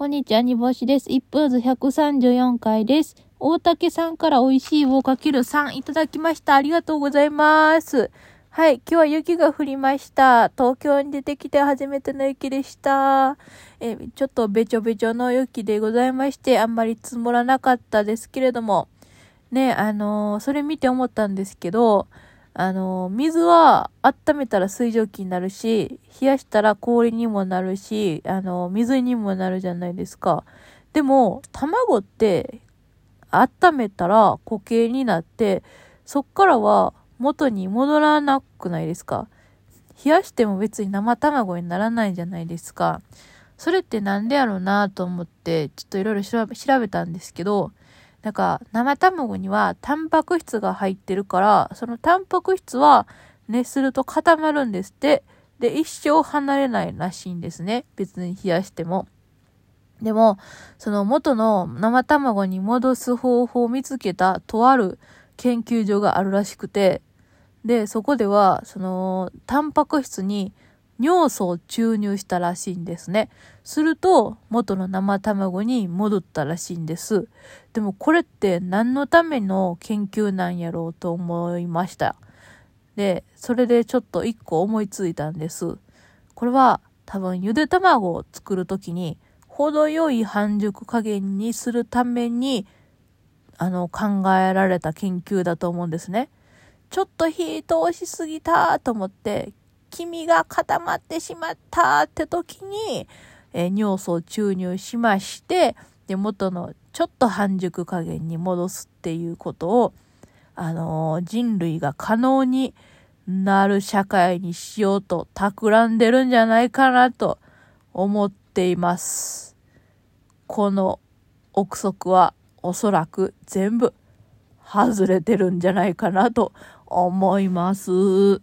こんにちは、煮干しです。1分ず134回です。大竹さんから美味しい棒かける3いただきました。ありがとうございます。はい、今日は雪が降りました。東京に出てきて初めての雪でした。えちょっとべちょべちょの雪でございまして、あんまり積もらなかったですけれども、ね、あのーそれ見て思ったんですけど、あの、水は温めたら水蒸気になるし、冷やしたら氷にもなるし、あの、水にもなるじゃないですか。でも、卵って温めたら固形になって、そっからは元に戻らなくないですか冷やしても別に生卵にならないじゃないですか。それってなんでやろうなと思って、ちょっといろいろ調べ調べたんですけど、なんか生卵にはタンパク質が入ってるから、そのタンパク質は熱すると固まるんですって。で、一生離れないらしいんですね。別に冷やしても。でも、その元の生卵に戻す方法を見つけたとある研究所があるらしくて、で、そこでは、その、タンパク質に尿素を注入したらしいんですね。すると、元の生卵に戻ったらしいんです。でもこれって何のための研究なんやろうと思いました。で、それでちょっと一個思いついたんです。これは多分ゆで卵を作るときに程よい半熟加減にするためにあの考えられた研究だと思うんですね。ちょっと火通しすぎたと思って黄身が固まってしまったって時に、えー尿素を注入しましてで元のちょっと半熟加減に戻すっていうことを、あのー人類が可能になる社会にしようと企んでるんじゃないかなと思っています。この憶測はおそらく全部外れてるんじゃないかなと思います。